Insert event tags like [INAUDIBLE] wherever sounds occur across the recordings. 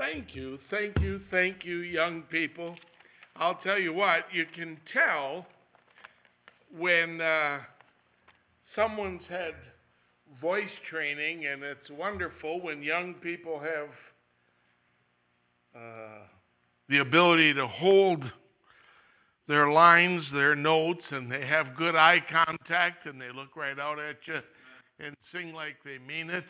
thank you, thank you, thank you, young people. I'll tell you what, you can tell when uh, someone's had voice training, and it's wonderful when young people have uh, the ability to hold their lines, their notes, and they have good eye contact and they look right out at you and sing like they mean it.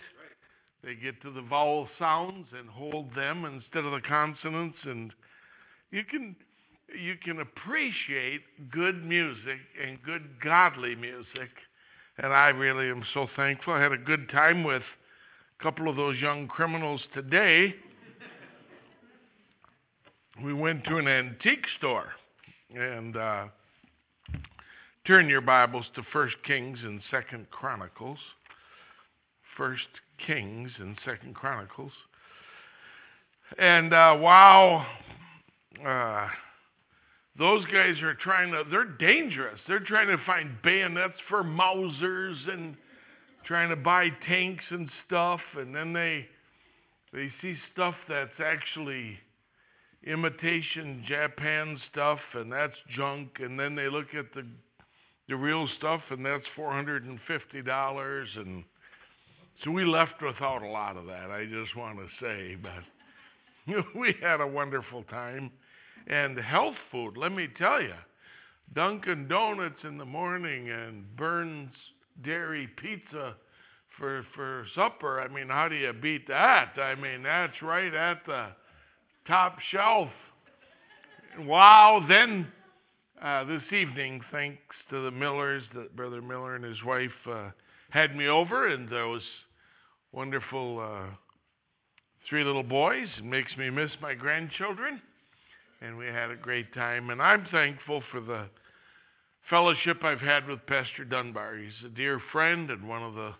They get to the vowel sounds and hold them instead of the consonants, and you can you can appreciate good music and good godly music. And I really am so thankful. I had a good time with a couple of those young criminals today. we went to an antique store and uh, turn your Bibles to First Kings and Second Chronicles. First Kings and Second Chronicles. And uh, wow, uh, those guys are trying to, they're dangerous. They're trying to find bayonets for Mausers and trying to buy tanks and stuff. And then they, they see stuff that's actually imitation Japan stuff, and that's junk. And then they look at the, the real stuff, and that's $450. And so we left without a lot of that, I just want to say. But [LAUGHS] we had a wonderful time. And health food, let me tell you, Dunkin' Donuts in the morning and Burns Dairy Pizza for, for supper. I mean, how do you beat that? I mean, that's right at the top shelf. Wow, then uh, this evening, thanks to the Millers, that Brother Miller and his wife uh, had me over, and those wonderful uh, three little boys. It makes me miss my grandchildren, and we had a great time. And I'm thankful for the fellowship I've had with Pastor Dunbar. He's a dear friend and one of the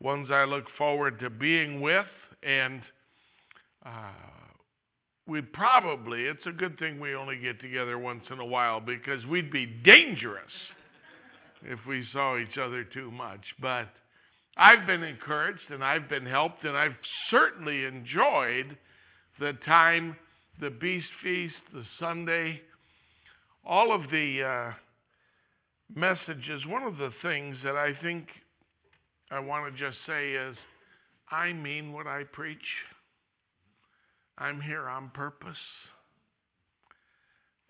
ones I look forward to being with, and uh, we'd probably, it's a good thing we only get together once in a while because we'd be dangerous if we saw each other too much. But I've been encouraged and I've been helped, and I've certainly enjoyed the time, the Beast Feast, the Sunday, all of the uh, messages. One of the things that I think I want to just say is I mean what I preach. I'm here on purpose.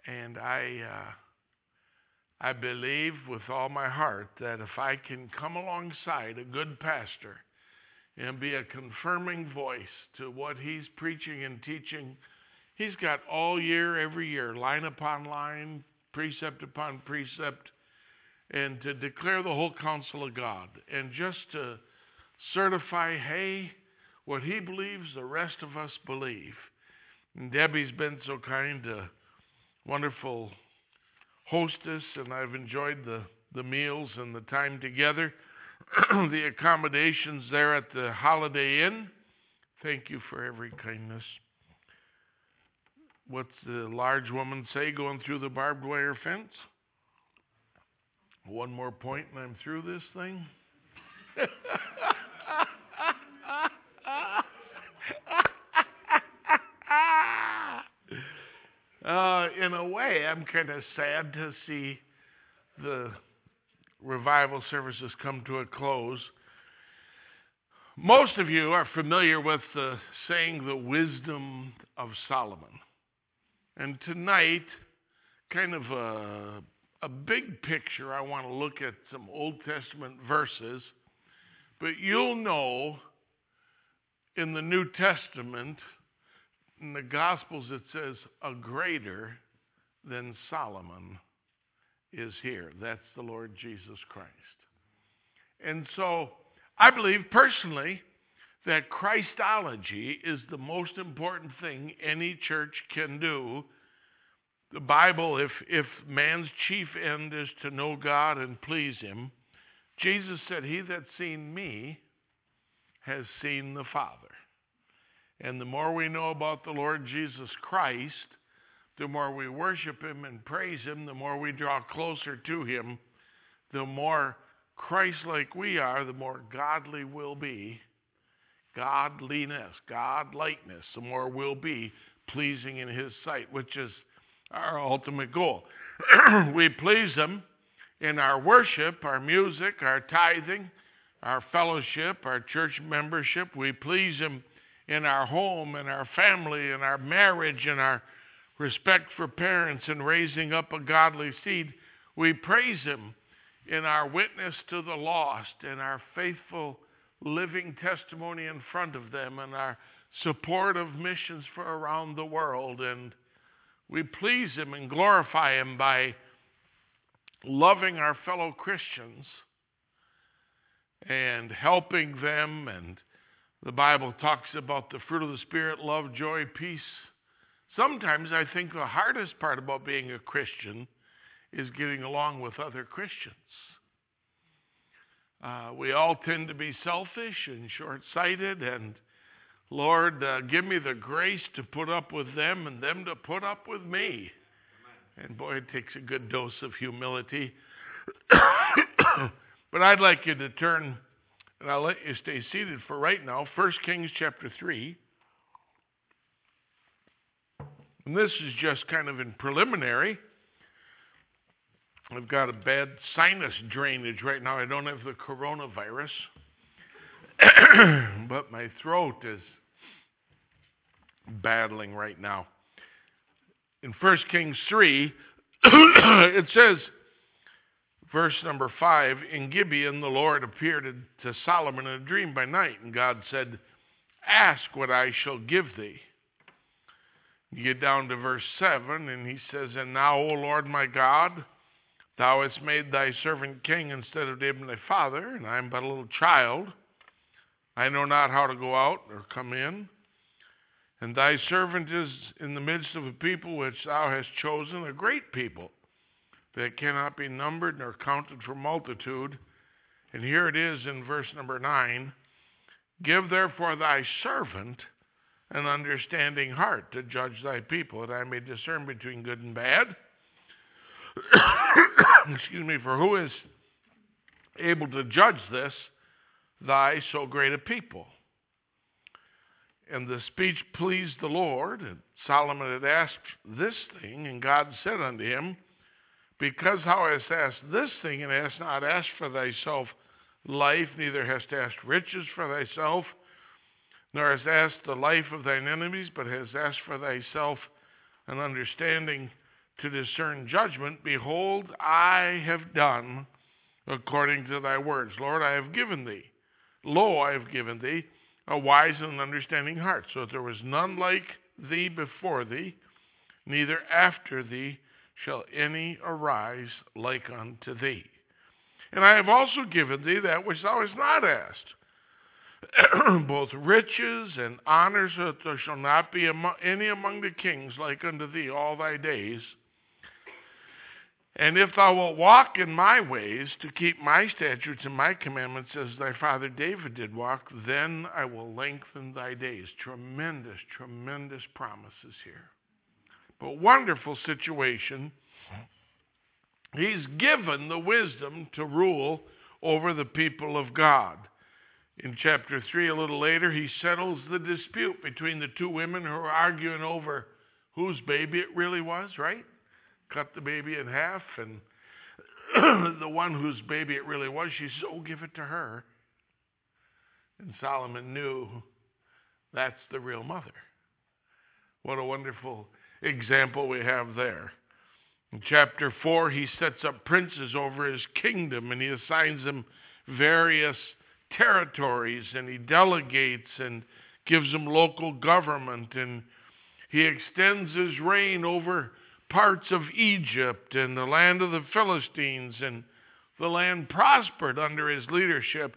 And I, uh, I believe with all my heart that if I can come alongside a good pastor and be a confirming voice to what he's preaching and teaching, he's got all year, every year, line upon line, precept upon precept, and to declare the whole counsel of God and just to certify, hey, what he believes, the rest of us believe. And Debbie's been so kind, to wonderful hostess, and I've enjoyed the, the meals and the time together. [CLEARS THROAT] the accommodations there at the Holiday Inn. Thank you for every kindness. What's the large woman say going through the barbed wire fence? One more point and I'm through this thing. [LAUGHS] in a way, I'm kind of sad to see the revival services come to a close. Most of you are familiar with the saying, the wisdom of Solomon. And tonight, kind of a, a big picture, I want to look at some Old Testament verses. But you'll know in the New Testament, in the Gospels, it says, a greater than Solomon is here. That's the Lord Jesus Christ. And so I believe personally that Christology is the most important thing any church can do. The Bible, if, if man's chief end is to know God and please Him, Jesus said, He that's seen me has seen the Father. And the more we know about the Lord Jesus Christ, the more we worship Him and praise Him, the more we draw closer to Him, the more Christ like we are, the more godly we'll be. godliness, godlikeness, the more we'll be pleasing in His sight, which is our ultimate goal. [CLEARS THROAT] we please Him in our worship, our music, our tithing, our fellowship, our church membership. We please Him in our home, in our family, in our marriage, in our respect for parents, and raising up a godly seed. We praise Him in our witness to the lost, in our faithful living testimony in front of them, and our support of missions for around the world. And we please Him and glorify Him by loving our fellow Christians and helping them. And the Bible talks about the fruit of the Spirit love, joy, peace. Sometimes I think the hardest part about being a Christian is getting along with other Christians. Uh, we all tend to be selfish and short sighted, and Lord, uh, give me the grace to put up with them and them to put up with me. And boy, it takes a good dose of humility. [COUGHS] but I'd like you to turn, and I'll let you stay seated for right now, 1 Kings chapter 3. And this is just kind of in preliminary. I've got a bad sinus drainage right now. I don't have the coronavirus, [COUGHS] but my throat is battling right now. In 1 Kings 3, [COUGHS] it says, verse number 5 In Gibeon, the Lord appeared to Solomon in a dream by night, and God said, Ask what I shall give thee. You get down to verse 7, and he says, And now, O Lord my God, thou hast made thy servant king instead of David thy father, and I am but a little child. I know not how to go out or come in. And thy servant is in the midst of a people which thou hast chosen, a great people that cannot be numbered nor counted for multitude. And here it is in verse number 9 Give therefore thy servant an understanding heart to judge thy people, that I may discern between good and bad. [COUGHS] Excuse me, for who is able to judge this, thy so great a people? And the speech pleased the Lord. And Solomon had asked this thing, and God said unto him, Because thou hast asked this thing, and hast not asked for thyself life, neither hast asked riches for thyself, nor hast asked the life of thine enemies, but hast asked for thyself an understanding to discern judgment, behold, I have done according to thy words. Lord, I have given thee. Lo, I have given thee a wise and understanding heart, so that there was none like thee before thee, neither after thee shall any arise like unto thee. And I have also given thee that which thou hast not asked [COUGHS] both riches and honors, that there shall not be any among the kings like unto thee all thy days. And if thou wilt walk in my ways to keep my statutes and my commandments as thy father David did walk, then I will lengthen thy days. Tremendous, tremendous promises here. But wonderful situation. He's given the wisdom to rule over the people of God. In chapter 3, a little later, he settles the dispute between the two women who are arguing over whose baby it really was, right? Cut the baby in half, and [CLEARS THROAT] the one whose baby it really was, she says, Oh, give it to her. And Solomon knew that's the real mother. What a wonderful example we have there. In chapter 4, he sets up princes over his kingdom and he assigns them various territories and he delegates and gives them local government and he extends his reign over parts of Egypt and the land of the Philistines and the land prospered under his leadership.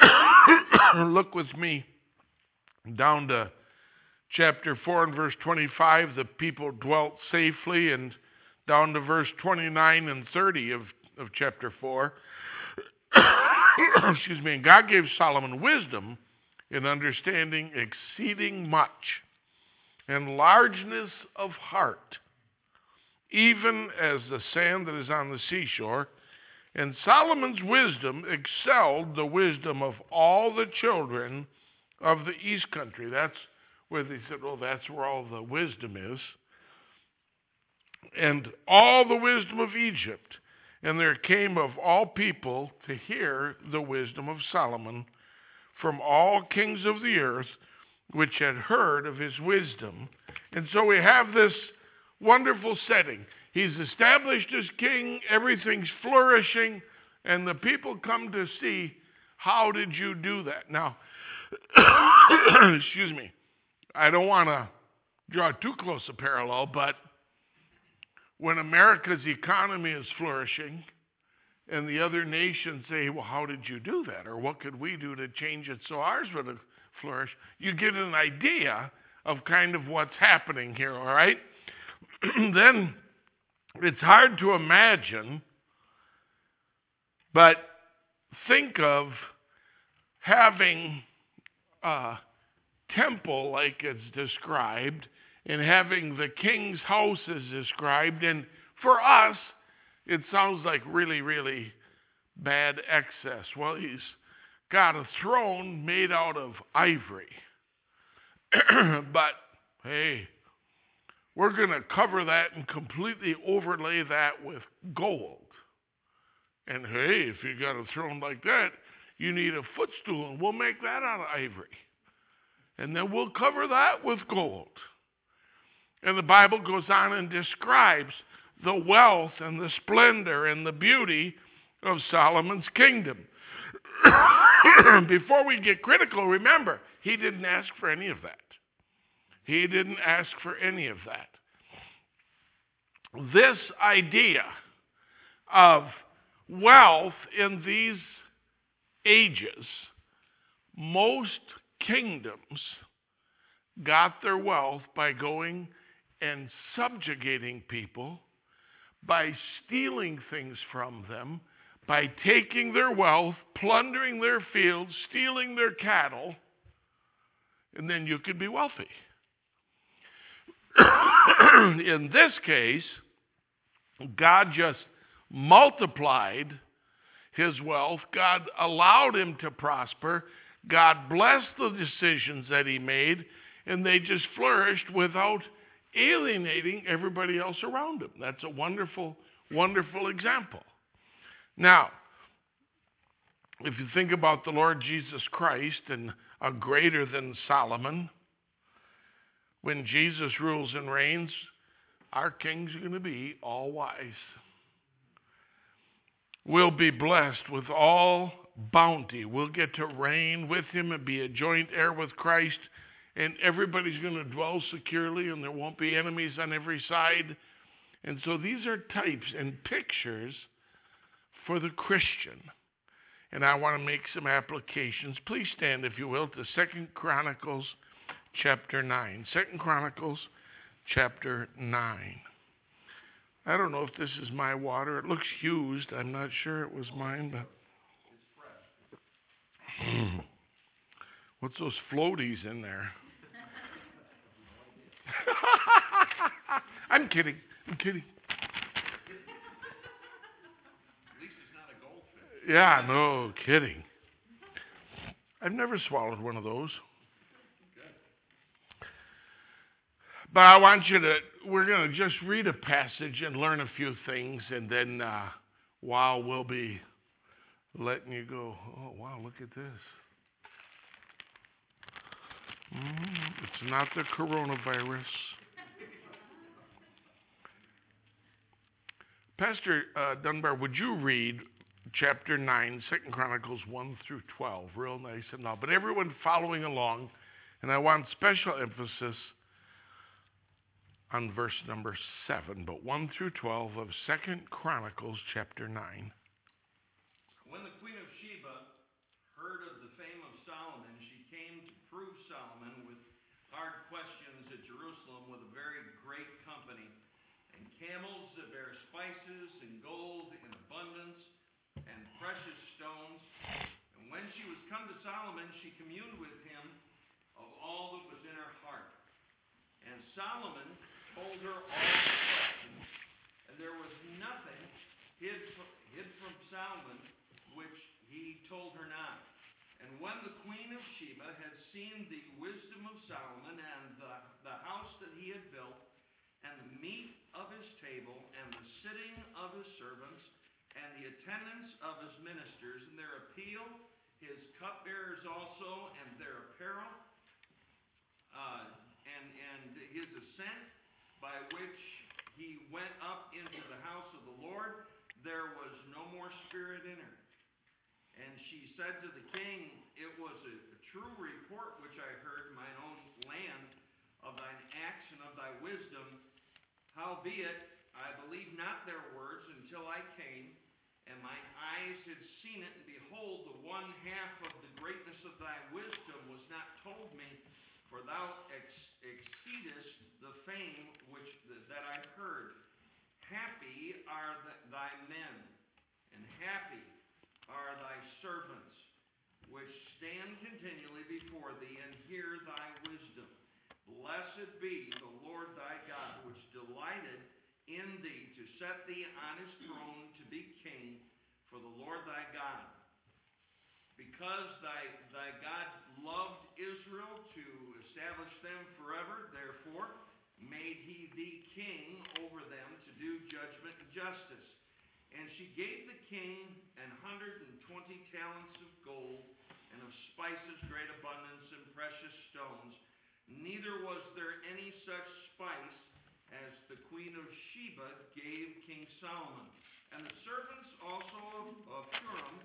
[COUGHS] Look with me down to chapter 4 and verse 25. The people dwelt safely, and down to verse 29 and 30 of, of chapter 4. [COUGHS] [COUGHS] excuse me, and God gave Solomon wisdom in understanding exceeding much and largeness of heart, even as the sand that is on the seashore. And Solomon's wisdom excelled the wisdom of all the children of the east country. That's where they said, oh, that's where all the wisdom is. And all the wisdom of Egypt. And there came of all people to hear the wisdom of Solomon from all kings of the earth, which had heard of his wisdom. And so we have this wonderful setting. He's established as king, everything's flourishing, and the people come to see how did you do that? Now, [COUGHS] excuse me, I don't want to draw too close a parallel, but when America's economy is flourishing and the other nations say, Well, how did you do that? Or what could we do to change it so ours would flourish? You get an idea of kind of what's happening here, all right? [CLEARS THROAT] then it's hard to imagine, but think of having a temple like it's described and having the king's house is described. And for us, it sounds like really, really bad excess. Well, he's got a throne made out of ivory. [CLEARS THROAT] but hey, we're going to cover that and completely overlay that with gold. And hey, if you got a throne like that, you need a footstool, and we'll make that out of ivory. And then we'll cover that with gold. And the Bible goes on and describes the wealth and the splendor and the beauty of Solomon's kingdom. [COUGHS] Before we get critical, remember, he didn't ask for any of that. He didn't ask for any of that. This idea of wealth in these ages, most kingdoms got their wealth by going and subjugating people, by stealing things from them, by taking their wealth, plundering their fields, stealing their cattle, and then you could be wealthy. [COUGHS] In this case, God just multiplied his wealth. God allowed him to prosper. God blessed the decisions that he made, and they just flourished without alienating everybody else around him. That's a wonderful, wonderful example. Now, if you think about the Lord Jesus Christ and a greater than Solomon, when Jesus rules and reigns, our kings are going to be all wise. We'll be blessed with all bounty. We'll get to reign with him and be a joint heir with Christ, and everybody's going to dwell securely, and there won't be enemies on every side. And so these are types and pictures for the Christian. And I want to make some applications. Please stand, if you will, to Second Chronicles chapter 9. Second Chronicles chapter 9. I don't know if this is my water. It looks used. I'm not sure it was mine, but. [CLEARS THROAT] What's those floaties in there? I'm kidding. I'm kidding. Yeah, no kidding. I've never swallowed one of those. But I want you to, we're going to just read a passage and learn a few things, and then uh, while we'll be letting you go, oh, wow, look at this. Mm, it's not the coronavirus. Pastor uh, Dunbar, would you read chapter 9, 2 Chronicles 1 through 12, real nice and all? But everyone following along, and I want special emphasis on verse number 7, but 1 through 12 of Second Chronicles chapter 9. When the queen of Sheba heard of Solomon, she came to prove Solomon with hard questions at Jerusalem with a very great company, and camels that bear spices, and gold in abundance, and precious stones. And when she was come to Solomon, she communed with him of all that was in her heart. And Solomon told her all the questions, and there was nothing hid from, hid from Solomon which he told her not. And when the queen of Sheba had seen the wisdom of Solomon and the, the house that he had built, and the meat of his table, and the sitting of his servants, and the attendance of his ministers, and their appeal, his cupbearers also, and their apparel, uh, and, and his ascent, by which he went up into the house of the Lord, there was no more spirit in her. And she said to the king, It was a, a true report which I heard in mine own land of thine acts and of thy wisdom. Howbeit, I believed not their words until I came, and mine eyes had seen it, and behold, the one half of the greatness of thy wisdom was not told me, for thou ex- exceedest the fame which that I heard. Happy are the, thy men, and happy are thy servants, which stand continually before thee and hear thy wisdom. Blessed be the Lord thy God, which in thee to set thee on his throne to be king for the Lord thy God. Because thy, thy God loved Israel to establish them forever, therefore made he thee king over them to do judgment and justice. And she gave the king an hundred and twenty talents of gold, and of spices great abundance, and precious stones. Neither was there any such spice as the queen of Sheba gave King Solomon. And the servants also of, Huram,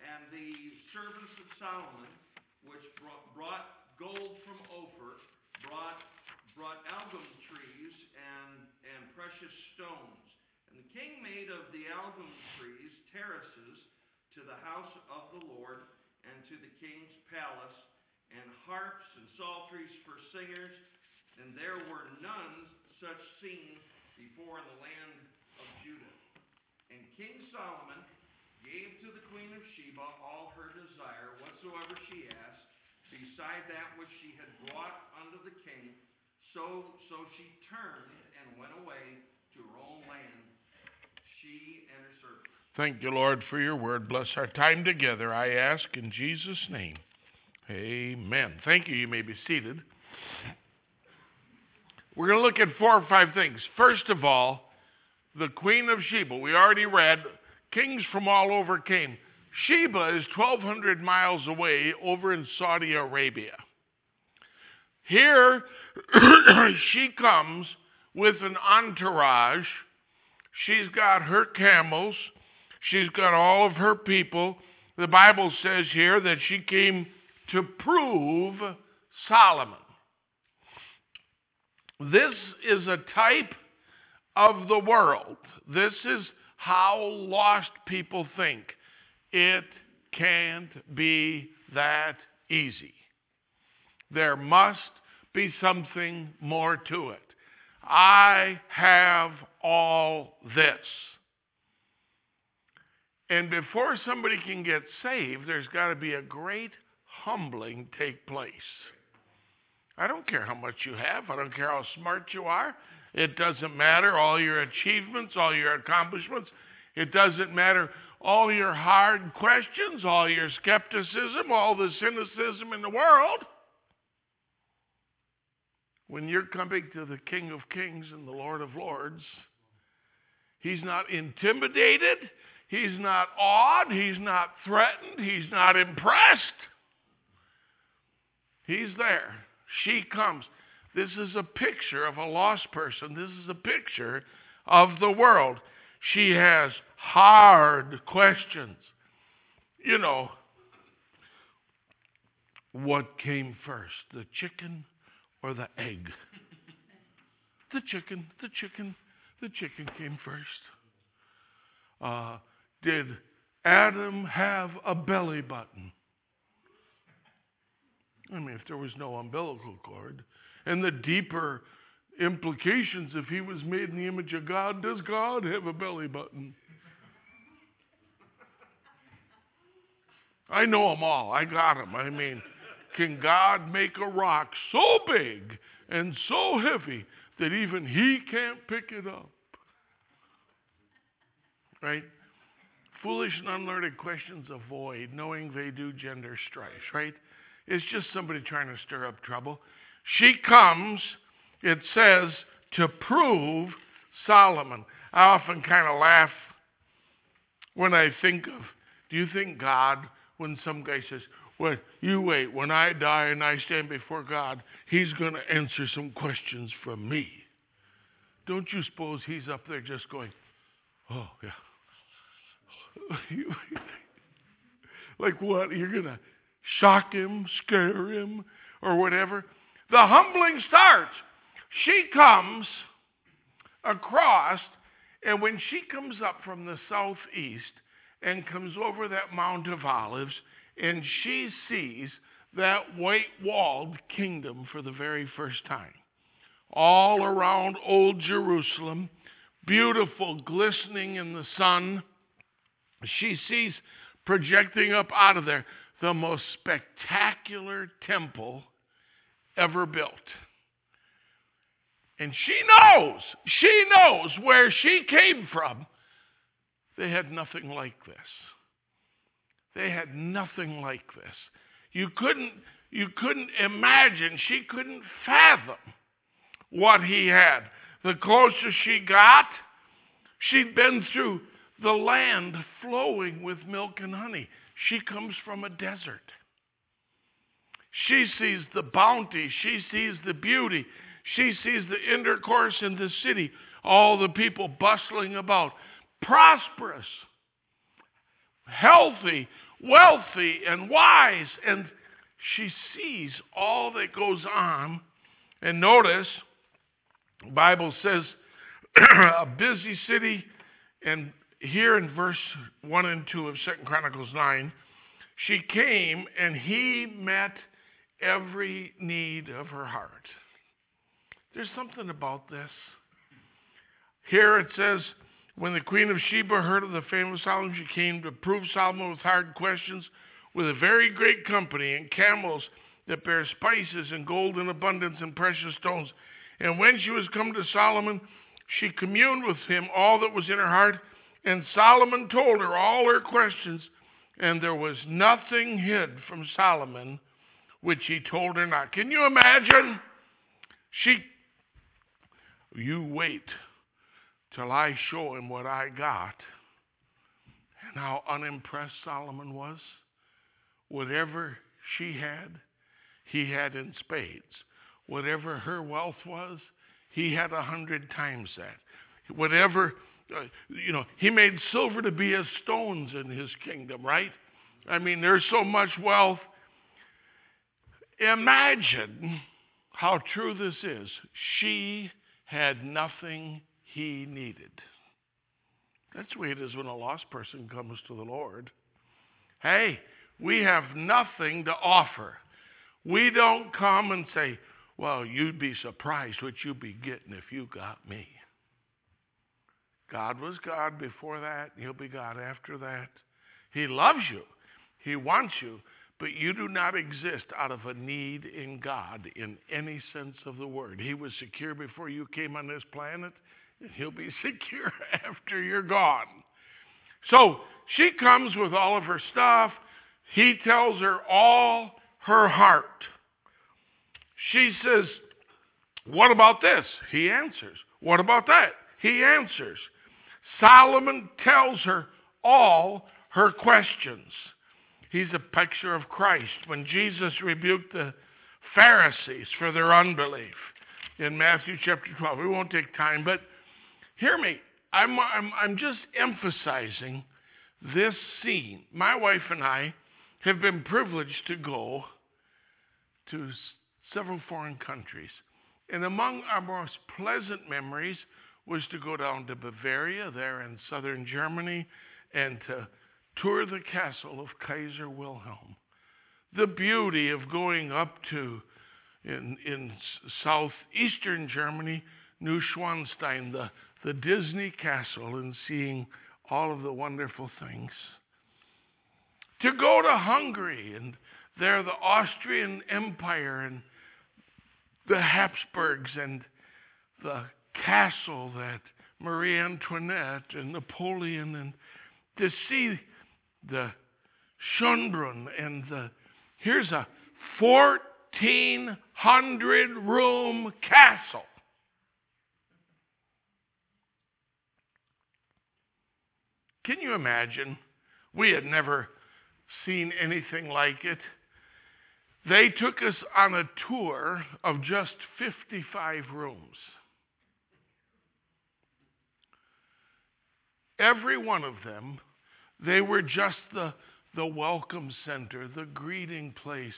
and the servants of Solomon, which brought, brought gold from Ophir, brought, brought algum trees and, and precious stones. And the king made of the algum trees terraces to the house of the Lord and to the king's palace, and harps and psalteries for singers, and there were none such seen before in the land of Judah. And King Solomon gave to the queen of Sheba all her desire, whatsoever she asked, beside that which she had brought unto the king. So, so she turned and went away to her own land, she and her servants. Thank you, Lord, for your word. Bless our time together, I ask in Jesus' name. Amen. Thank you. You may be seated. We're going to look at four or five things. First of all, the Queen of Sheba. We already read, kings from all over came. Sheba is 1,200 miles away over in Saudi Arabia. Here, [CLEARS THROAT] she comes with an entourage. She's got her camels, she's got all of her people. The Bible says here that she came to prove Solomon. This is a type of the world. This is how lost people think. It can't be that easy. There must be something more to it. I have all this. And before somebody can get saved, there's got to be a great humbling take place. I don't care how much you have, I don't care how smart you are. It doesn't matter all your achievements, all your accomplishments. It doesn't matter all your hard questions, all your skepticism, all the cynicism in the world. When you're coming to the King of Kings and the Lord of Lords, He's not intimidated, He's not awed, He's not threatened, He's not impressed. He's there. She comes. This is a picture of a lost person. This is a picture of the world. She has hard questions. You know, what came first, the chicken or the egg? [LAUGHS] the chicken, the chicken, the chicken came first. Uh, did Adam have a belly button? I mean, if there was no umbilical cord, and the deeper implications if he was made in the image of God, does God have a belly button? I know them all. I got them. I mean, can God make a rock so big and so heavy that even he can't pick it up? Right? foolish and unlearned questions avoid, knowing they do gender strife, right? It's just somebody trying to stir up trouble. She comes, it says, to prove Solomon. I often kind of laugh when I think of, do you think God, when some guy says, well, you wait, when I die and I stand before God, he's going to answer some questions from me. Don't you suppose he's up there just going, oh, yeah. [LAUGHS] [LAUGHS] like what? You're going to shock him, scare him, or whatever? The humbling starts. She comes across, and when she comes up from the southeast and comes over that Mount of Olives, and she sees that white walled kingdom for the very first time. All around Old Jerusalem, beautiful, glistening in the sun. She sees projecting up out of there the most spectacular temple ever built. And she knows, she knows where she came from. They had nothing like this. They had nothing like this. You couldn't, you couldn't imagine, she couldn't fathom what he had. The closer she got, she'd been through the land flowing with milk and honey. She comes from a desert. She sees the bounty, she sees the beauty, she sees the intercourse in the city, all the people bustling about, prosperous, healthy, wealthy, and wise. And she sees all that goes on. And notice, Bible says, [CLEARS THROAT] a busy city, and here in verse 1 and 2 of Second Chronicles 9, she came and he met every need of her heart. There's something about this. Here it says, when the queen of Sheba heard of the fame of Solomon, she came to prove Solomon with hard questions, with a very great company, and camels that bear spices, and gold in abundance, and precious stones. And when she was come to Solomon, she communed with him all that was in her heart, and Solomon told her all her questions, and there was nothing hid from Solomon which he told her not. Can you imagine? She you wait till I show him what I got. And how unimpressed Solomon was. Whatever she had, he had in spades. Whatever her wealth was, he had a hundred times that. Whatever, Uh, you know, he made silver to be as stones in his kingdom, right? I mean, there's so much wealth. Imagine how true this is. She had nothing he needed. That's the way it is when a lost person comes to the Lord. Hey, we have nothing to offer. We don't come and say, Well, you'd be surprised what you'd be getting if you got me. God was God before that, He'll be God after that. He loves you, He wants you, but you do not exist out of a need in God in any sense of the word. He was secure before you came on this planet, and He'll be [LAUGHS] secure after you're gone. So she comes with all of her stuff. He tells her all her heart. She says, What about this? He answers. What about that? He answers. Solomon tells her all her questions. He's a picture of Christ. When Jesus rebuked the Pharisees for their unbelief in Matthew chapter 12, we won't take time, but hear me. I'm, I'm, I'm just emphasizing this scene. My wife and I have been privileged to go to several foreign countries. And among our most pleasant memories was to go down to Bavaria, there in southern Germany, and to tour the castle of Kaiser Wilhelm. The beauty of going up to, in, in southeastern Germany, Neuschwanstein, the, the Disney castle, and seeing all of the wonderful things. To go to Hungary, and there the Austrian Empire, and the Habsburgs, and the castle that Marie Antoinette and Napoleon and to see the Schönbrunn and the here's a 1400 room castle. Can you imagine? We had never seen anything like it. They took us on a tour of just 55 rooms. Every one of them, they were just the, the welcome center, the greeting place,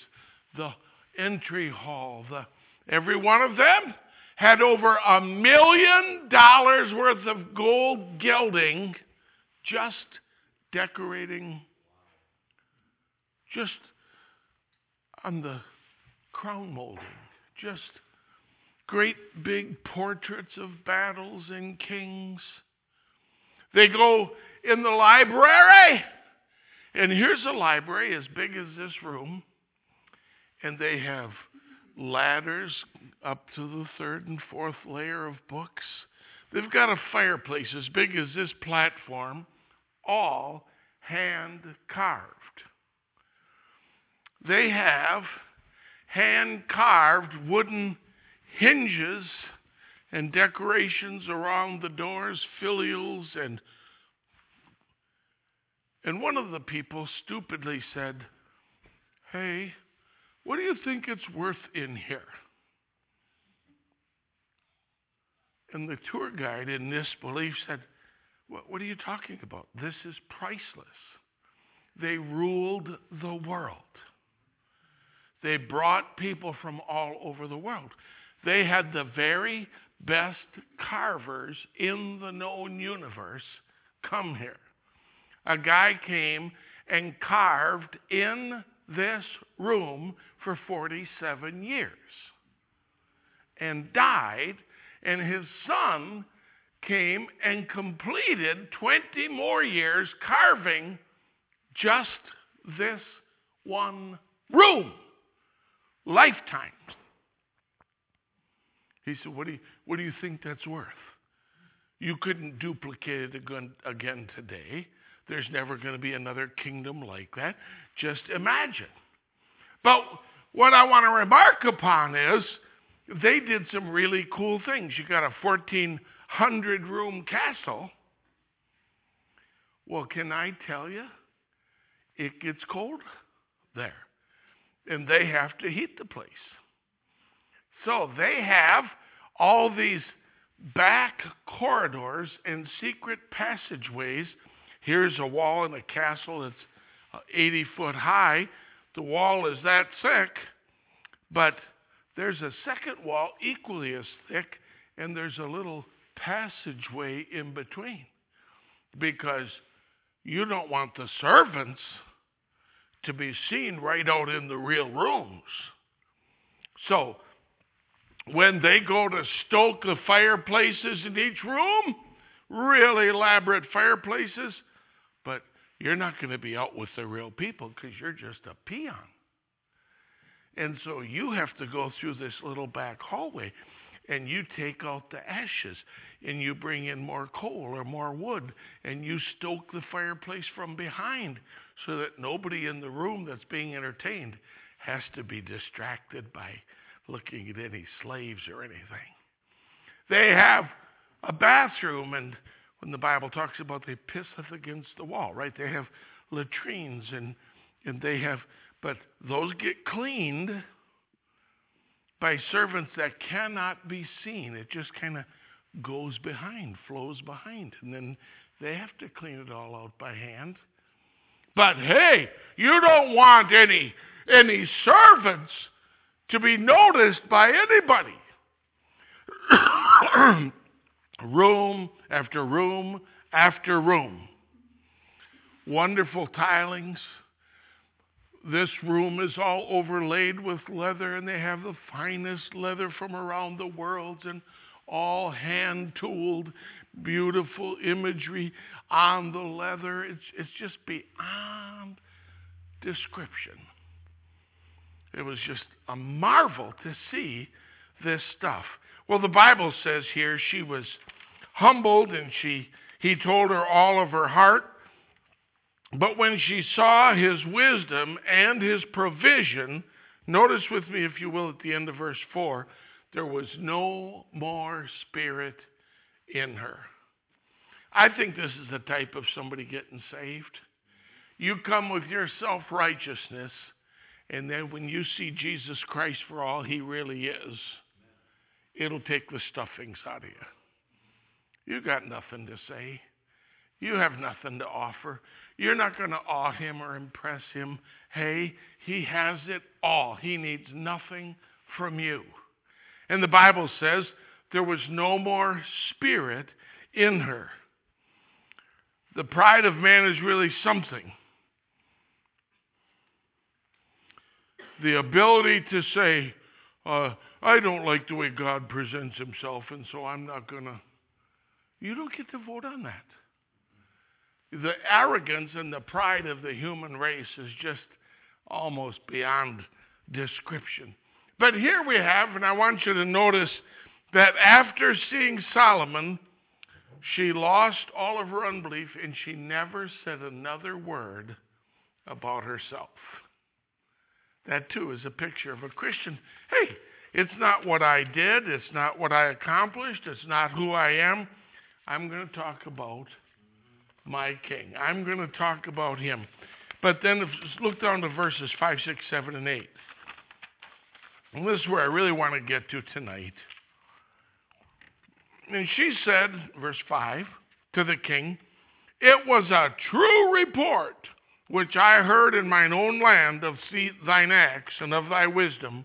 the entry hall. The, every one of them had over a million dollars worth of gold gilding just decorating, just on the crown molding, just great big portraits of battles and kings. They go in the library, and here's a library as big as this room, and they have ladders up to the third and fourth layer of books. They've got a fireplace as big as this platform all hand carved. They have hand carved wooden hinges and decorations around the doors, finials, and and one of the people stupidly said, Hey, what do you think it's worth in here? And the tour guide, in disbelief, said, what, what are you talking about? This is priceless. They ruled the world. They brought people from all over the world. They had the very best carvers in the known universe come here. A guy came and carved in this room for 47 years and died, and his son came and completed 20 more years carving just this one room. Lifetime. He said, What do you, what do you think that's worth? You couldn't duplicate it again, today. There's never going to be another kingdom like that. Just imagine. But what I want to remark upon is they did some really cool things. You got a 14 hundred room castle. Well, can I tell you? It gets cold there. And they have to heat the place. So they have all these back corridors and secret passageways. Here's a wall in a castle that's uh, 80 foot high. The wall is that thick, but there's a second wall equally as thick, and there's a little passageway in between because you don't want the servants to be seen right out in the real rooms. So, when they go to stoke the fireplaces in each room, really elaborate fireplaces, but you're not going to be out with the real people because you're just a peon. And so you have to go through this little back hallway and you take out the ashes and you bring in more coal or more wood and you stoke the fireplace from behind so that nobody in the room that's being entertained has to be distracted by looking at any slaves or anything. They have a bathroom, and when the Bible talks about they pisseth against the wall, right? They have latrines and and they have, but those get cleaned by servants that cannot be seen. It just kind of goes behind, flows behind, and then they have to clean it all out by hand. But hey, you don't want any any servants to be noticed by anybody. [COUGHS] room after room after room. Wonderful tilings this room is all overlaid with leather, and they have the finest leather from around the world, and all hand tooled, beautiful imagery on the leather. It's, it's just beyond description. It was just a marvel to see this stuff. Well, the Bible says here she was humbled and she he told her all of her heart But when she saw his wisdom and his provision, notice with me, if you will, at the end of verse 4, there was no more spirit in her. I think this is the type of somebody getting saved. You come with your self righteousness, and then when you see Jesus Christ for all he really is, it'll take the stuffings out of you. You got nothing to say. You have nothing to offer. You're not going to awe him or impress him. Hey, he has it all. He needs nothing from you. And the Bible says there was no more spirit in her. The pride of man is really something. The ability to say, uh, I don't like the way God presents himself, and so I'm not going to. You don't get to vote on that. The arrogance and the pride of the human race is just almost beyond description. But here we have, and I want you to notice that after seeing Solomon, she lost all of her unbelief and she never said another word about herself. That too is a picture of a Christian. Hey, it's not what I did, it's not what I accomplished, it's not who I am. I'm going to talk about my king. I'm going to talk about him. But then if, look down to verses 5, 6, 7, and 8. And this is where I really want to get to tonight. And she said, verse 5, to the king, It was a true report which I heard in mine own land of thine acts and of thy wisdom.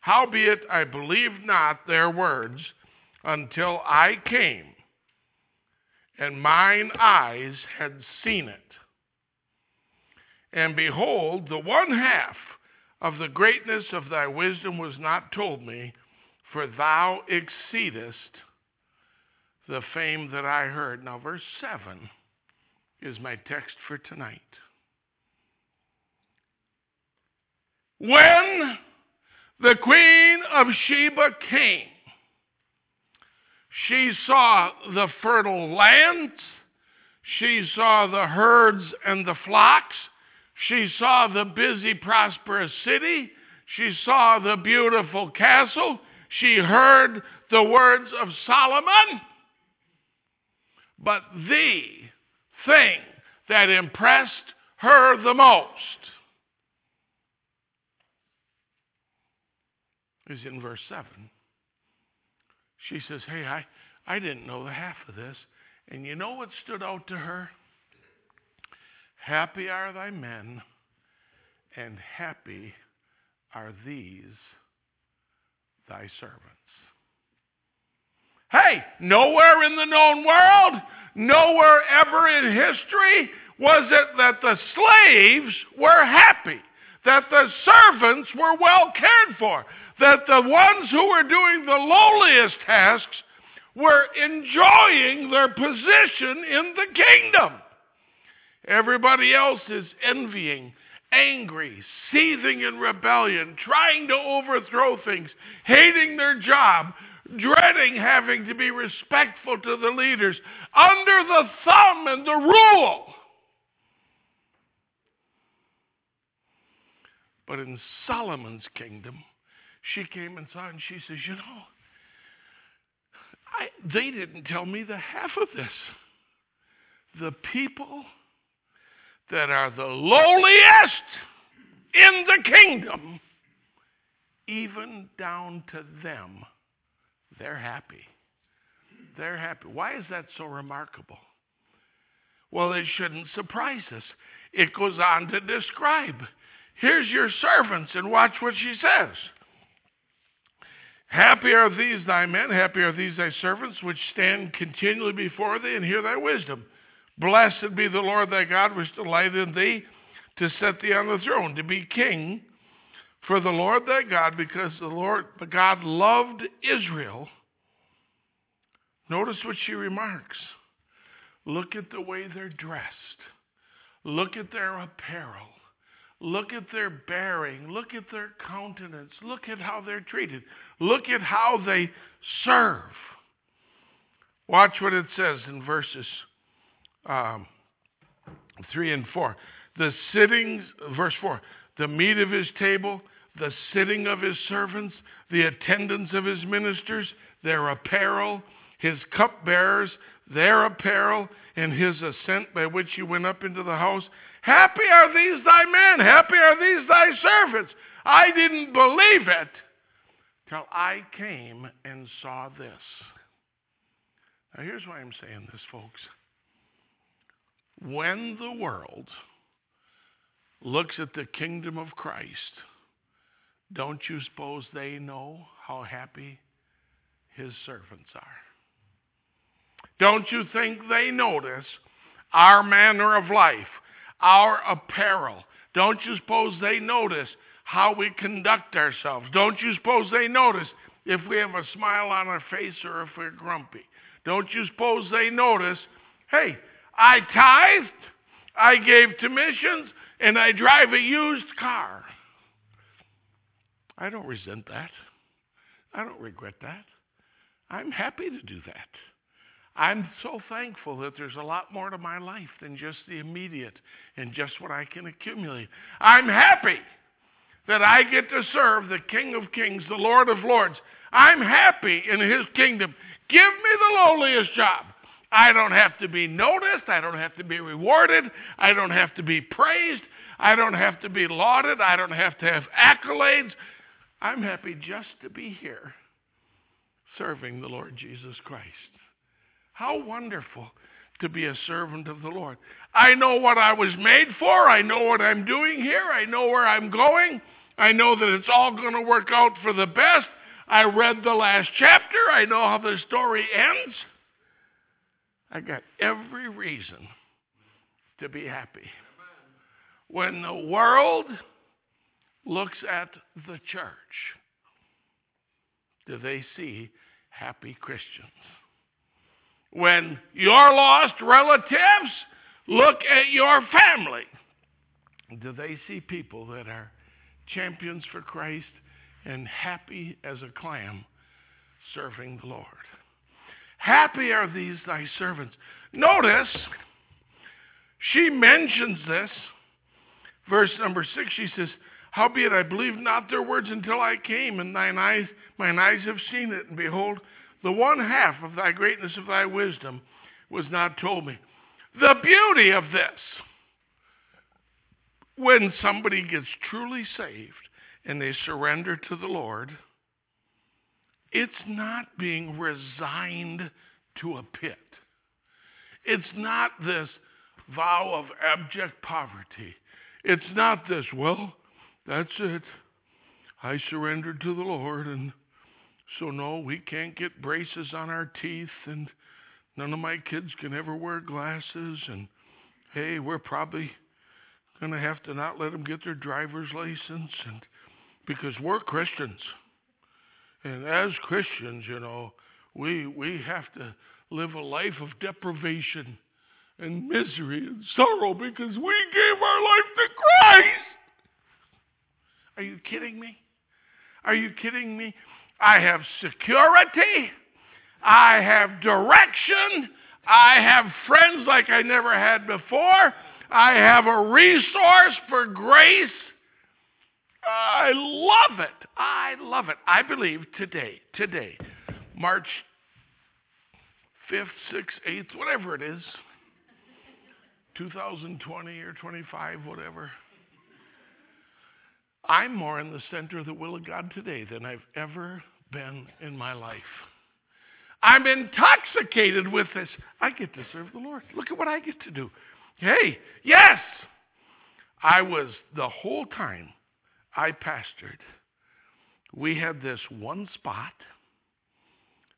Howbeit I believed not their words until I came, and mine eyes had seen it. And behold, the one half of the greatness of thy wisdom was not told me, for thou exceedest the fame that I heard. Now, verse 7 is my text for tonight. When the queen of Sheba came, she saw the fertile lands, she saw the herds and the flocks, she saw the busy, prosperous city, she saw the beautiful castle, she heard the words of Solomon. But the thing that impressed her the most is in verse 7. She says, Hey, I, I didn't know the half of this. And you know what stood out to her? Happy are thy men, and happy are these thy servants. Hey, nowhere in the known world, nowhere ever in history was it that the slaves were happy, that the servants were well cared for, that the ones who were doing the lowliest tasks were enjoying their position in the kingdom. Everybody else is envying, angry, seething in rebellion, trying to overthrow things, hating their job, dreading having to be respectful to the leaders, under the thumb and the rule. But in Solomon's kingdom, she came and saw and she says, You know, I, they didn't tell me the half of this. The people that are the lowliest in the kingdom, even down to them they're happy. They're happy. Why is that so remarkable? Well, it shouldn't surprise us. It goes on to describe here's your servants, and watch what she says. Happy are these thy men, happy are these thy servants, which stand continually before thee and hear thy wisdom. Blessed be the Lord thy God, which delighted in thee to set thee on the throne, to be king for the Lord thy God, because the Lord the God loved Israel. Notice what she remarks. Look at the way they're dressed. Look at their apparel. Look at their bearing. Look at their countenance. Look at how they're treated. Look at how they serve. Watch what it says in verses um, 3 and 4. The sittings, verse 4, the meat of his table, the sitting of his servants, the attendance of his ministers, their apparel, his cupbearers, their apparel, and his ascent by which he went up into the house. Happy are these thy men, happy are these thy servants. I didn't believe it till I came and saw this. Now, here's why I'm saying this, folks. When the world looks at the kingdom of Christ, don't you suppose they know how happy his servants are? Don't you think they notice our manner of life, our apparel? Don't you suppose they notice how we conduct ourselves? Don't you suppose they notice if we have a smile on our face or if we're grumpy? Don't you suppose they notice, hey, I tithed, I gave to missions, and I drive a used car? I don't resent that. I don't regret that. I'm happy to do that. I'm so thankful that there's a lot more to my life than just the immediate and just what I can accumulate. I'm happy that I get to serve the King of Kings, the Lord of Lords. I'm happy in his kingdom. Give me the lowliest job. I don't have to be noticed. I don't have to be rewarded. I don't have to be praised. I don't have to be lauded. I don't have to have accolades. I'm happy just to be here serving the Lord Jesus Christ. How wonderful to be a servant of the Lord. I know what I was made for. I know what I'm doing here. I know where I'm going. I know that it's all going to work out for the best. I read the last chapter. I know how the story ends. I got every reason to be happy. When the world looks at the church, do they see happy Christians? When your lost relatives look at your family, do they see people that are champions for Christ and happy as a clam serving the Lord? Happy are these thy servants. Notice, she mentions this. Verse number six, she says, Howbeit I believed not their words until I came, and thine eyes, mine eyes have seen it, and behold, the one half of thy greatness of thy wisdom was not told me. The beauty of this, when somebody gets truly saved and they surrender to the Lord, it's not being resigned to a pit. It's not this vow of abject poverty. It's not this, well, that's it. I surrendered to the Lord and so, no, we can't get braces on our teeth, and none of my kids can ever wear glasses. And hey, we're probably going to have to not let them get their driver's license and because we're Christians. And as Christians, you know, we, we have to live a life of deprivation and misery and sorrow because we gave our life to Christ. Are you kidding me? Are you kidding me? I have security. I have direction. I have friends like I never had before. I have a resource for grace. I love it. I love it. I believe today, today, March 5th, 6th, 8th, whatever it is, 2020 or 25, whatever. I'm more in the center of the will of God today than I've ever been in my life. I'm intoxicated with this. I get to serve the Lord. Look at what I get to do. Hey, yes, I was the whole time I pastored, we had this one spot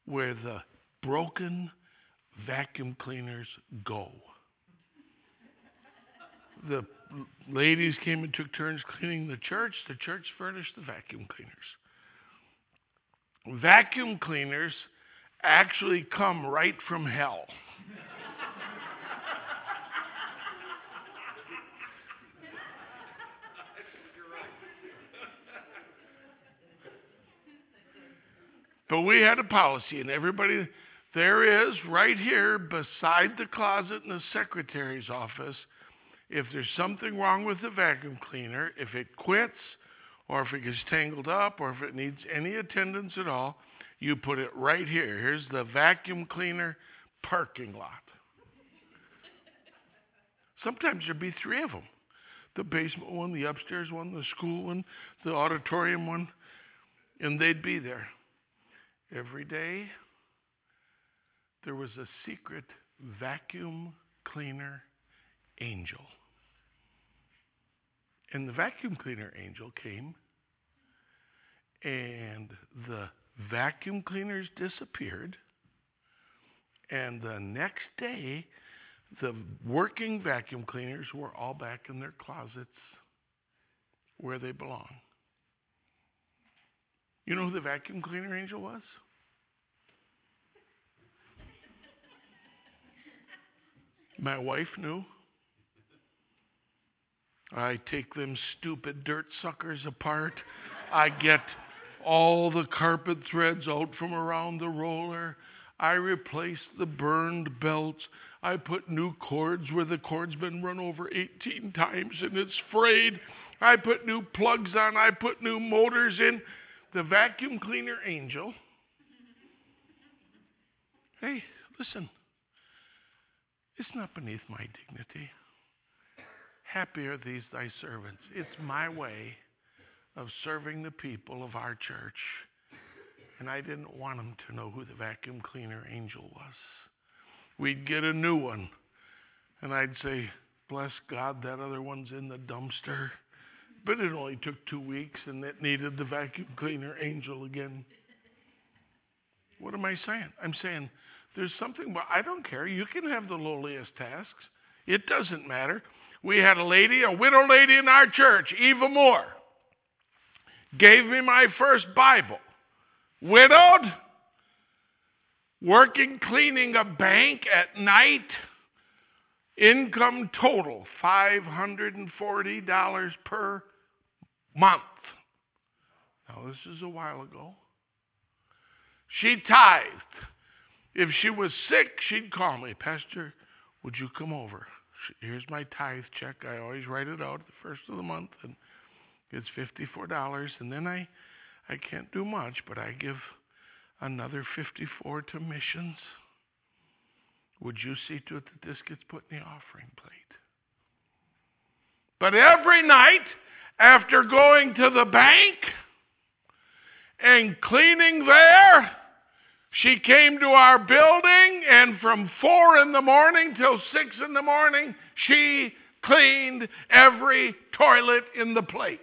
where the broken vacuum cleaners go. The ladies came and took turns cleaning the church. The church furnished the vacuum cleaners. Vacuum cleaners actually come right from hell. but we had a policy, and everybody, there is right here beside the closet in the secretary's office if there's something wrong with the vacuum cleaner, if it quits, or if it gets tangled up, or if it needs any attendance at all, you put it right here. Here's the vacuum cleaner parking lot. Sometimes there'd be three of them the basement one, the upstairs one, the school one, the auditorium one, and they'd be there. Every day, there was a secret vacuum cleaner angel. And the vacuum cleaner angel came, and the vacuum cleaners disappeared. And the next day, the working vacuum cleaners were all back in their closets where they belong. You know who the vacuum cleaner angel was? My wife knew. I take them stupid dirt suckers apart. I get all the carpet threads out from around the roller. I replace the burned belts. I put new cords where the cord's been run over 18 times and it's frayed. I put new plugs on. I put new motors in. The vacuum cleaner angel. Hey, listen. It's not beneath my dignity. Happy are these thy servants. It's my way of serving the people of our church. And I didn't want them to know who the vacuum cleaner angel was. We'd get a new one, and I'd say, Bless God, that other one's in the dumpster. But it only took two weeks, and it needed the vacuum cleaner angel again. What am I saying? I'm saying there's something, but I don't care. You can have the lowliest tasks, it doesn't matter. We had a lady, a widow lady in our church, Eva Moore, gave me my first Bible. Widowed, working cleaning a bank at night, income total $540 per month. Now, this is a while ago. She tithed. If she was sick, she'd call me, Pastor, would you come over? Here's my tithe check. I always write it out the first of the month, and it's $54. And then I I can't do much, but I give another 54 to missions. Would you see to it that this gets put in the offering plate? But every night, after going to the bank and cleaning there, she came to our building, and from four in the morning till six in the morning, she cleaned every toilet in the place.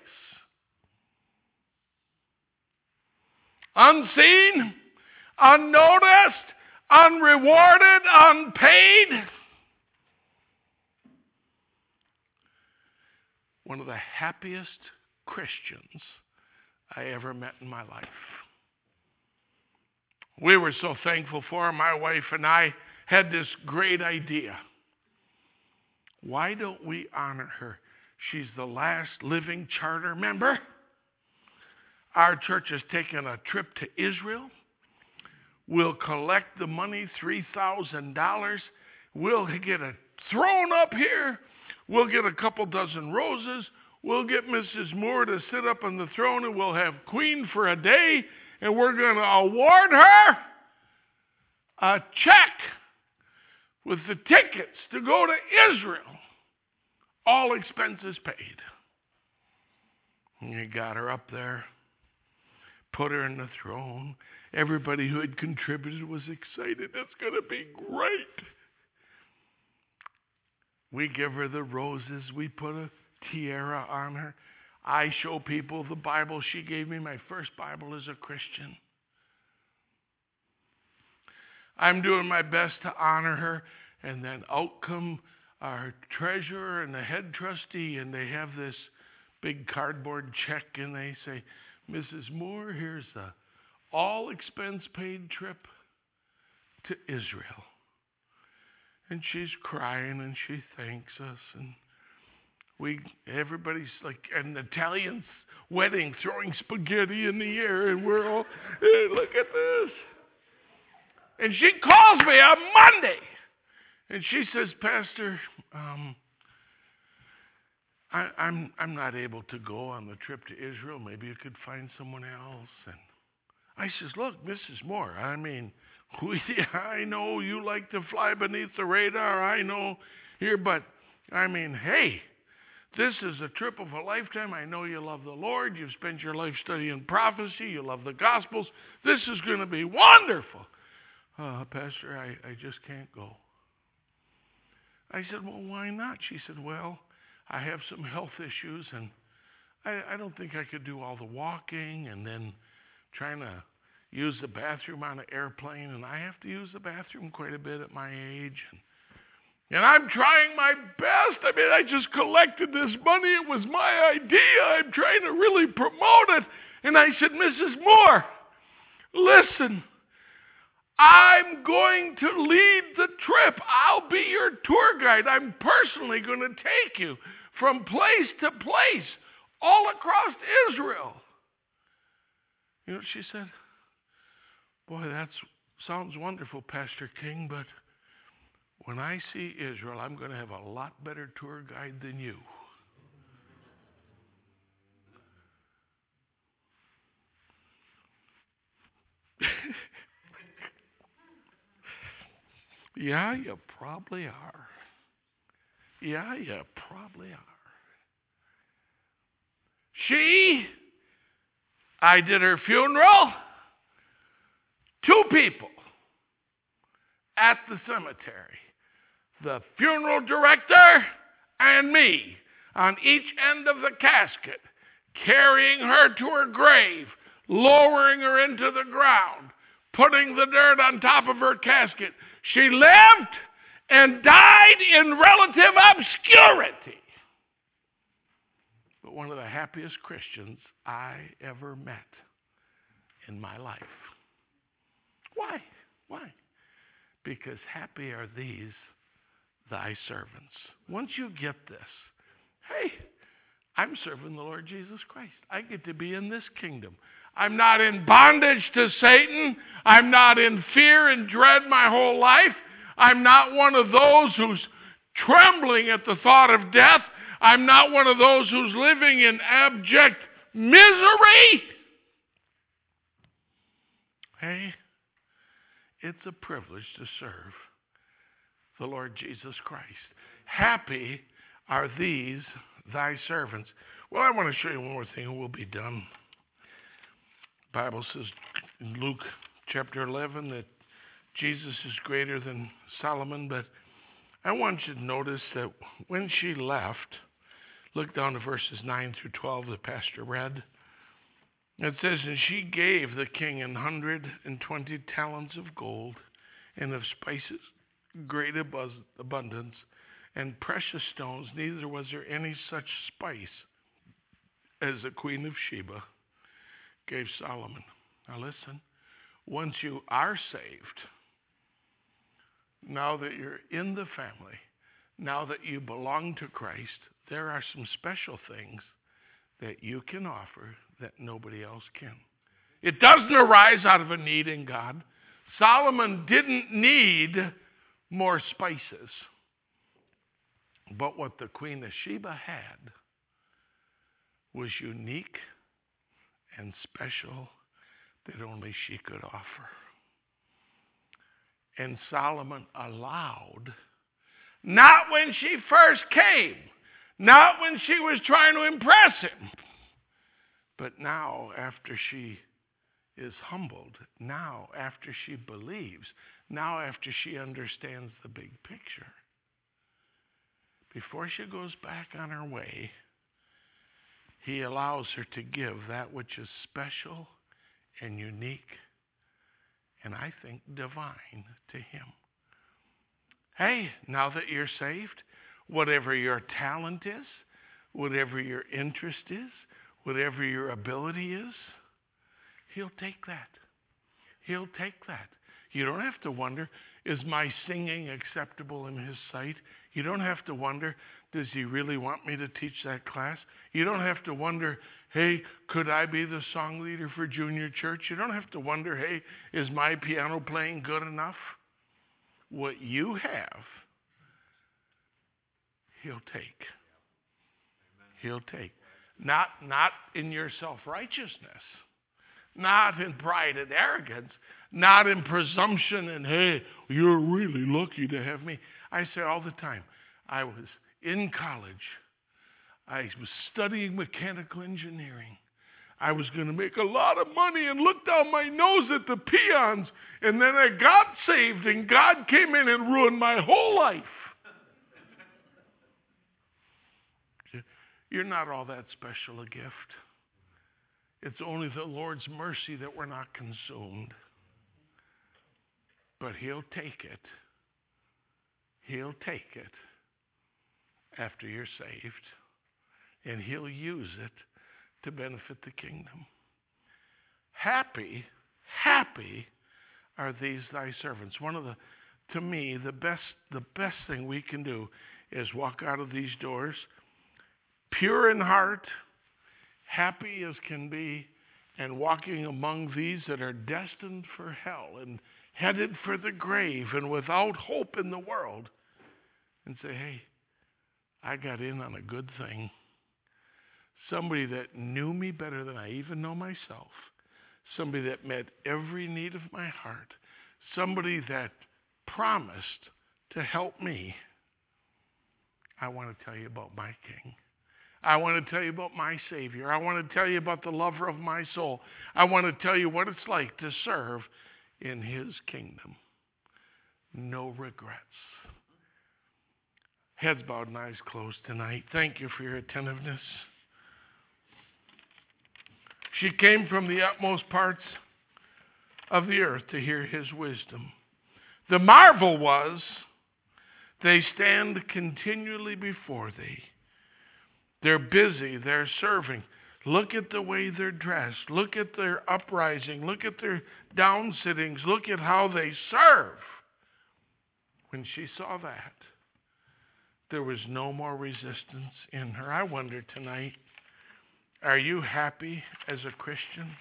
unseen, unnoticed, unrewarded, unpaid. One of the happiest Christians I ever met in my life. We were so thankful for. My wife and I had this great idea. Why don't we honor her? She's the last living charter member. Our church has taken a trip to Israel. We'll collect the money, $3,000. We'll get a throne up here. We'll get a couple dozen roses. We'll get Mrs. Moore to sit up on the throne and we'll have Queen for a day and we're going to award her a check with the tickets to go to Israel. All expenses paid. And you got her up there put her in the throne. Everybody who had contributed was excited. It's going to be great. We give her the roses, we put a tiara on her. I show people the Bible she gave me, my first Bible as a Christian. I'm doing my best to honor her, and then out come our treasurer and the head trustee, and they have this big cardboard check, and they say, Mrs. Moore, here's the all expense paid trip to Israel. And she's crying and she thanks us and we everybody's like an Italian's wedding throwing spaghetti in the air and we're all hey, look at this. And she calls me on Monday and she says, Pastor, um, I, I'm, I'm not able to go on the trip to Israel. Maybe you could find someone else. And I says, Look, Mrs. Moore, I mean, [LAUGHS] we, I know you like to fly beneath the radar. I know here, but I mean, hey, this is a trip of a lifetime. I know you love the Lord. You've spent your life studying prophecy. You love the Gospels. This is going to be wonderful. Uh, Pastor, I, I just can't go. I said, Well, why not? She said, Well, I have some health issues and I, I don't think I could do all the walking and then trying to use the bathroom on an airplane. And I have to use the bathroom quite a bit at my age. And and I'm trying my best. I mean, I just collected this money. It was my idea. I'm trying to really promote it. And I said, Mrs. Moore, listen, I'm going to lead the trip. I'll be your tour guide. I'm personally going to take you from place to place all across Israel. You know what she said? Boy, that sounds wonderful, Pastor King, but when I see Israel, I'm going to have a lot better tour guide than you. [LAUGHS] yeah, you probably are. Yeah, you probably are. She, I did her funeral, two people at the cemetery the funeral director and me on each end of the casket, carrying her to her grave, lowering her into the ground, putting the dirt on top of her casket. She lived and died in relative obscurity. But one of the happiest Christians I ever met in my life. Why? Why? Because happy are these thy servants. Once you get this, hey, I'm serving the Lord Jesus Christ. I get to be in this kingdom. I'm not in bondage to Satan. I'm not in fear and dread my whole life. I'm not one of those who's trembling at the thought of death. I'm not one of those who's living in abject misery. Hey, it's a privilege to serve the Lord Jesus Christ. Happy are these thy servants. Well, I want to show you one more thing and we'll be done. The Bible says in Luke chapter 11 that Jesus is greater than Solomon, but I want you to notice that when she left, look down to verses 9 through 12 the Pastor read. It says, And she gave the king an hundred and twenty talents of gold and of spices great abundance and precious stones, neither was there any such spice as the queen of Sheba gave Solomon. Now listen, once you are saved, now that you're in the family, now that you belong to Christ, there are some special things that you can offer that nobody else can. It doesn't arise out of a need in God. Solomon didn't need more spices. But what the Queen of Sheba had was unique and special that only she could offer. And Solomon allowed, not when she first came, not when she was trying to impress him, but now after she is humbled, now after she believes, now after she understands the big picture. Before she goes back on her way, he allows her to give that which is special and unique and I think divine to him. Hey, now that you're saved, whatever your talent is, whatever your interest is, whatever your ability is, he'll take that. He'll take that. You don't have to wonder, is my singing acceptable in his sight? You don't have to wonder, does he really want me to teach that class? You don't have to wonder, hey, could I be the song leader for junior church? You don't have to wonder, hey, is my piano playing good enough? What you have, he'll take. He'll take. Not, not in your self righteousness, not in pride and arrogance, not in presumption and, hey, you're really lucky to have me. I say all the time, I was in college, I was studying mechanical engineering. I was going to make a lot of money and look down my nose at the peons. And then I got saved, and God came in and ruined my whole life. [LAUGHS] You're not all that special a gift. It's only the Lord's mercy that we're not consumed. But He'll take it. He'll take it after you're saved, and He'll use it to benefit the kingdom. Happy, happy are these thy servants. One of the, to me, the best, the best thing we can do is walk out of these doors pure in heart, happy as can be, and walking among these that are destined for hell and headed for the grave and without hope in the world, and say, hey, I got in on a good thing. Somebody that knew me better than I even know myself. Somebody that met every need of my heart. Somebody that promised to help me. I want to tell you about my King. I want to tell you about my Savior. I want to tell you about the lover of my soul. I want to tell you what it's like to serve in His kingdom. No regrets. Heads bowed and eyes closed tonight. Thank you for your attentiveness. She came from the utmost parts of the earth to hear his wisdom. The marvel was they stand continually before thee. They're busy, they're serving. Look at the way they're dressed. Look at their uprising. Look at their down sittings. Look at how they serve. When she saw that, there was no more resistance in her. I wonder tonight are you happy as a Christian?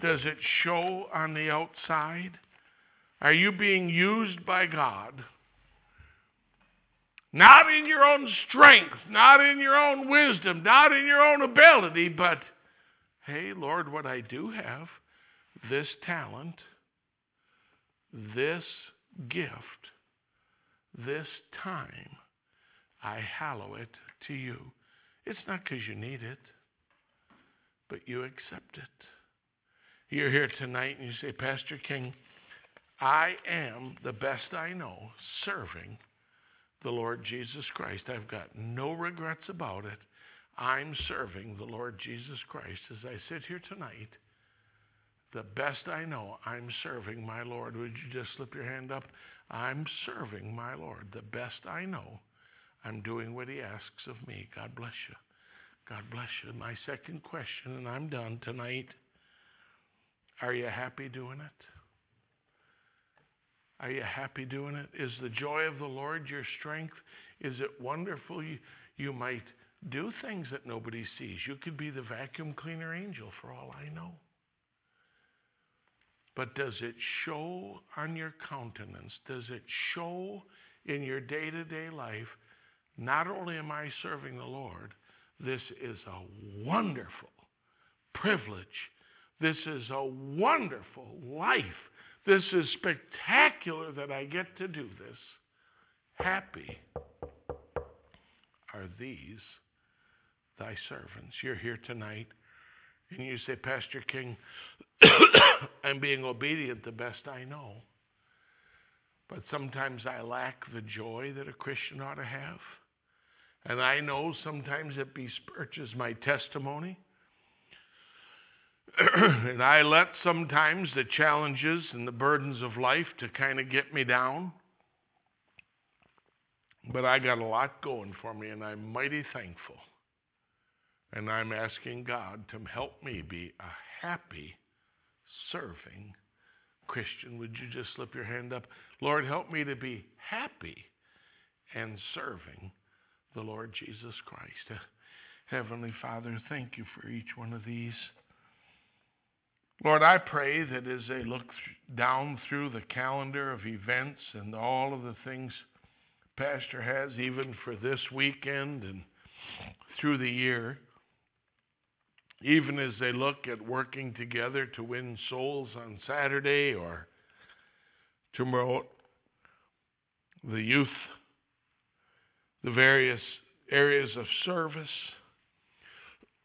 Does it show on the outside? Are you being used by God? Not in your own strength, not in your own wisdom, not in your own ability, but hey, Lord, what I do have, this talent, this gift, this time, I hallow it to you. It's not because you need it but you accept it. You're here tonight and you say, Pastor King, I am the best I know serving the Lord Jesus Christ. I've got no regrets about it. I'm serving the Lord Jesus Christ. As I sit here tonight, the best I know, I'm serving my Lord. Would you just slip your hand up? I'm serving my Lord. The best I know, I'm doing what He asks of me. God bless you. God bless you. My second question, and I'm done tonight. Are you happy doing it? Are you happy doing it? Is the joy of the Lord your strength? Is it wonderful? You, you might do things that nobody sees. You could be the vacuum cleaner angel for all I know. But does it show on your countenance? Does it show in your day to day life? Not only am I serving the Lord, this is a wonderful privilege. This is a wonderful life. This is spectacular that I get to do this. Happy are these thy servants. You're here tonight and you say, Pastor King, [COUGHS] I'm being obedient the best I know. But sometimes I lack the joy that a Christian ought to have. And I know sometimes it besmirches my testimony. [CLEARS THROAT] and I let sometimes the challenges and the burdens of life to kind of get me down. But I got a lot going for me, and I'm mighty thankful. And I'm asking God to help me be a happy, serving Christian. Would you just slip your hand up? Lord, help me to be happy and serving the Lord Jesus Christ. [LAUGHS] Heavenly Father, thank you for each one of these. Lord, I pray that as they look th- down through the calendar of events and all of the things Pastor has, even for this weekend and through the year, even as they look at working together to win souls on Saturday or to promote the youth, the various areas of service.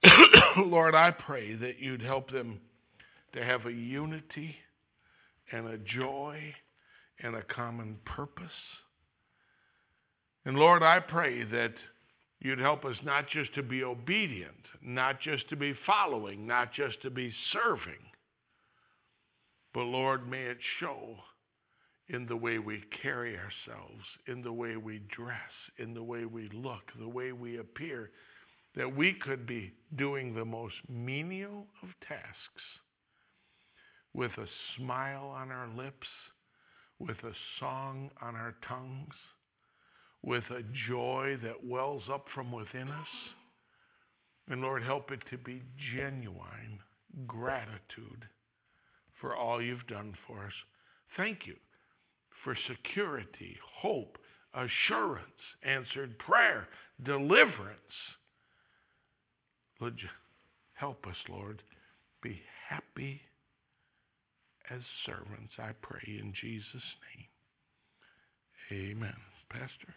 [COUGHS] Lord, I pray that you'd help them to have a unity and a joy and a common purpose. And Lord, I pray that you'd help us not just to be obedient, not just to be following, not just to be serving, but Lord, may it show in the way we carry ourselves, in the way we dress, in the way we look, the way we appear, that we could be doing the most menial of tasks with a smile on our lips, with a song on our tongues, with a joy that wells up from within us. And Lord, help it to be genuine gratitude for all you've done for us. Thank you for security, hope, assurance, answered prayer, deliverance. Help us, Lord, be happy as servants, I pray in Jesus' name. Amen. Pastor?